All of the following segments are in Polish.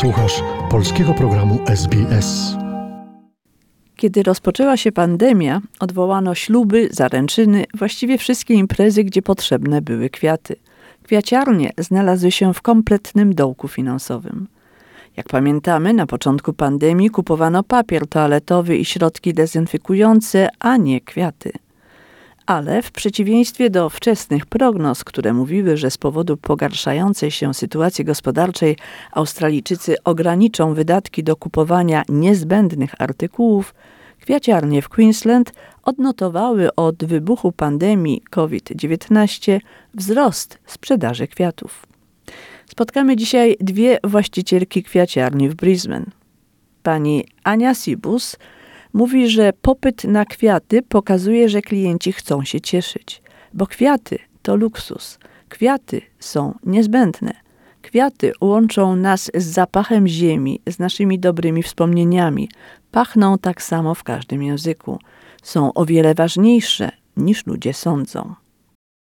Słuchasz polskiego programu SBS. Kiedy rozpoczęła się pandemia, odwołano śluby, zaręczyny, właściwie wszystkie imprezy, gdzie potrzebne były kwiaty. Kwiaciarnie znalazły się w kompletnym dołku finansowym. Jak pamiętamy, na początku pandemii kupowano papier toaletowy i środki dezynfekujące, a nie kwiaty. Ale w przeciwieństwie do wczesnych prognoz, które mówiły, że z powodu pogarszającej się sytuacji gospodarczej Australijczycy ograniczą wydatki do kupowania niezbędnych artykułów, kwiaciarnie w Queensland odnotowały od wybuchu pandemii COVID-19 wzrost sprzedaży kwiatów. Spotkamy dzisiaj dwie właścicielki kwiaciarni w Brisbane. Pani Ania Sibus mówi, że popyt na kwiaty pokazuje, że klienci chcą się cieszyć, bo kwiaty to luksus. Kwiaty są niezbędne. Kwiaty łączą nas z zapachem ziemi, z naszymi dobrymi wspomnieniami. Pachną tak samo w każdym języku. Są o wiele ważniejsze niż ludzie sądzą.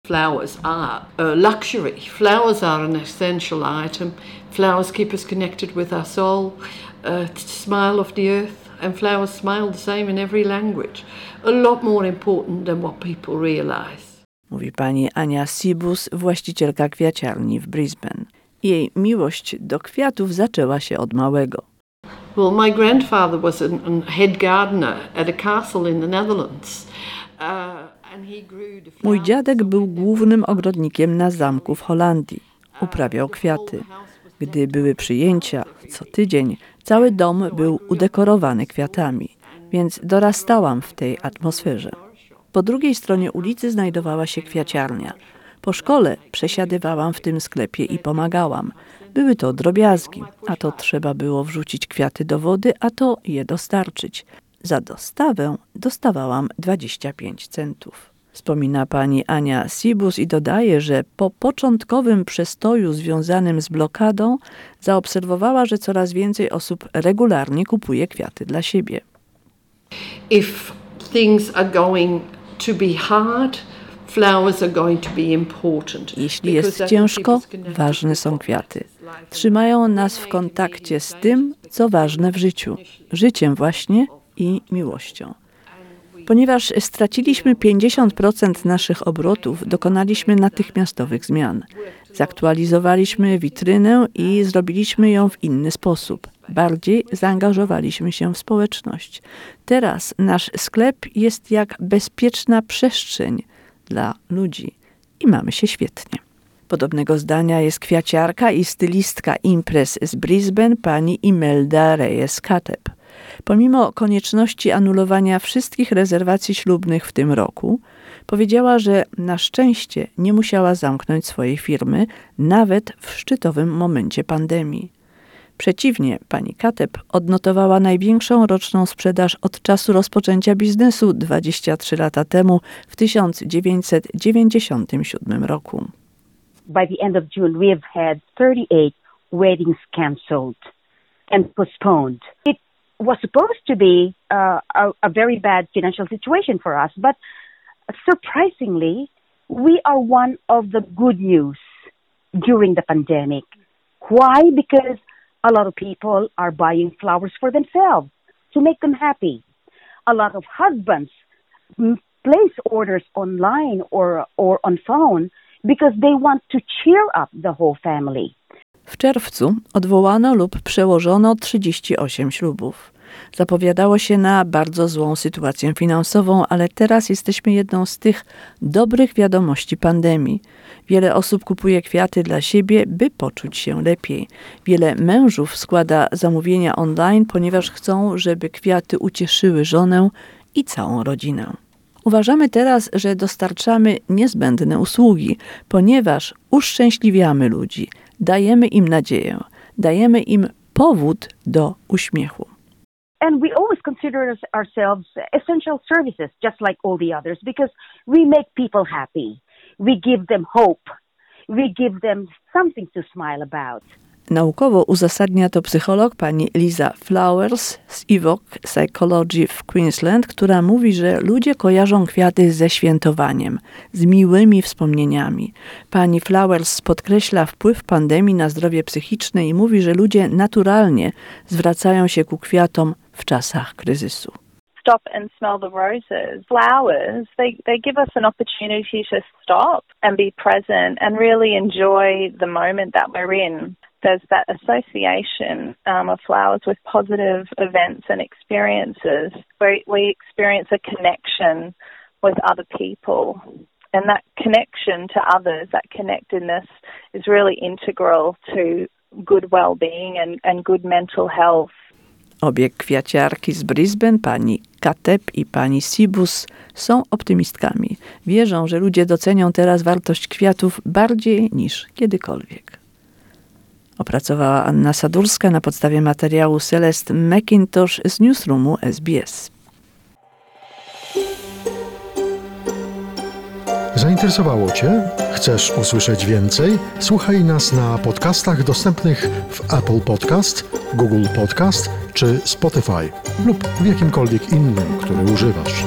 Flowers are a luxury. Flowers are an essential item. Flowers keep us connected with our soul, uh, smile of the earth, and flowers smile the same in every language. A lot more important than what people realize. Mówi pani Ania Sibus, właścicielka kwiaciarni w Brisbane. Jej miłość do kwiatów zaczęła się od małego. Well, my grandfather was a head gardener at a castle in the Netherlands. Uh, Mój dziadek był głównym ogrodnikiem na zamku w Holandii. Uprawiał kwiaty. Gdy były przyjęcia, co tydzień, cały dom był udekorowany kwiatami, więc dorastałam w tej atmosferze. Po drugiej stronie ulicy znajdowała się kwiaciarnia. Po szkole przesiadywałam w tym sklepie i pomagałam. Były to drobiazgi, a to trzeba było wrzucić kwiaty do wody, a to je dostarczyć. Za dostawę dostawałam 25 centów. Wspomina pani Ania Sibus i dodaje, że po początkowym przestoju związanym z blokadą zaobserwowała, że coraz więcej osób regularnie kupuje kwiaty dla siebie. If things are going to be hard. Jeśli jest ciężko, ważne są kwiaty. Trzymają nas w kontakcie z tym, co ważne w życiu, życiem właśnie i miłością. Ponieważ straciliśmy 50% naszych obrotów, dokonaliśmy natychmiastowych zmian. Zaktualizowaliśmy witrynę i zrobiliśmy ją w inny sposób. Bardziej zaangażowaliśmy się w społeczność. Teraz nasz sklep jest jak bezpieczna przestrzeń dla ludzi i mamy się świetnie. Podobnego zdania jest kwiaciarka i stylistka imprez z Brisbane pani Imelda Reyes-Kateb. Pomimo konieczności anulowania wszystkich rezerwacji ślubnych w tym roku, powiedziała, że na szczęście nie musiała zamknąć swojej firmy nawet w szczytowym momencie pandemii. Przeciwnie, pani Kateb odnotowała największą roczną sprzedaż od czasu rozpoczęcia biznesu 23 lata temu w 1997 roku. By the end of June we've had 38 weddings cancelled and postponed. It was supposed to be uh, a, a very bad financial situation for us, but surprisingly, we are one of the good news during the pandemic. Why? Because a lot of people are buying flowers for themselves to make them happy. A lot of husbands place orders online or, or on phone because they want to cheer up the whole family. W czerwcu odwołano lub przełożono 38 ślubów. Zapowiadało się na bardzo złą sytuację finansową, ale teraz jesteśmy jedną z tych dobrych wiadomości pandemii. Wiele osób kupuje kwiaty dla siebie, by poczuć się lepiej. Wiele mężów składa zamówienia online, ponieważ chcą, żeby kwiaty ucieszyły żonę i całą rodzinę. Uważamy teraz, że dostarczamy niezbędne usługi, ponieważ uszczęśliwiamy ludzi, dajemy im nadzieję, dajemy im powód do uśmiechu. And we always consider ourselves essential services, just like all the others, because we make people happy. We give them hope. We give them something to smile about. Naukowo uzasadnia to psycholog pani Liza Flowers z Evoke Psychology w Queensland, która mówi, że ludzie kojarzą kwiaty ze świętowaniem, z miłymi wspomnieniami. Pani Flowers podkreśla wpływ pandemii na zdrowie psychiczne i mówi, że ludzie naturalnie zwracają się ku kwiatom w czasach kryzysu. stop and smell the roses. Flowers, they, they give us an opportunity to stop and be present and really enjoy the moment that we're in. There's that association um, of flowers with positive events and experiences where we experience a connection with other people. And that connection to others, that connectedness, is really integral to good well being and, and good mental health. Obie kwiaciarki z Brisbane, pani Katep i pani Sibus, są optymistkami. Wierzą, że ludzie docenią teraz wartość kwiatów bardziej niż kiedykolwiek. Opracowała Anna Sadurska na podstawie materiału Celest McIntosh z newsroomu SBS. Zainteresowało Cię? Chcesz usłyszeć więcej? Słuchaj nas na podcastach dostępnych w Apple Podcast, Google Podcast czy Spotify lub w jakimkolwiek innym, który używasz.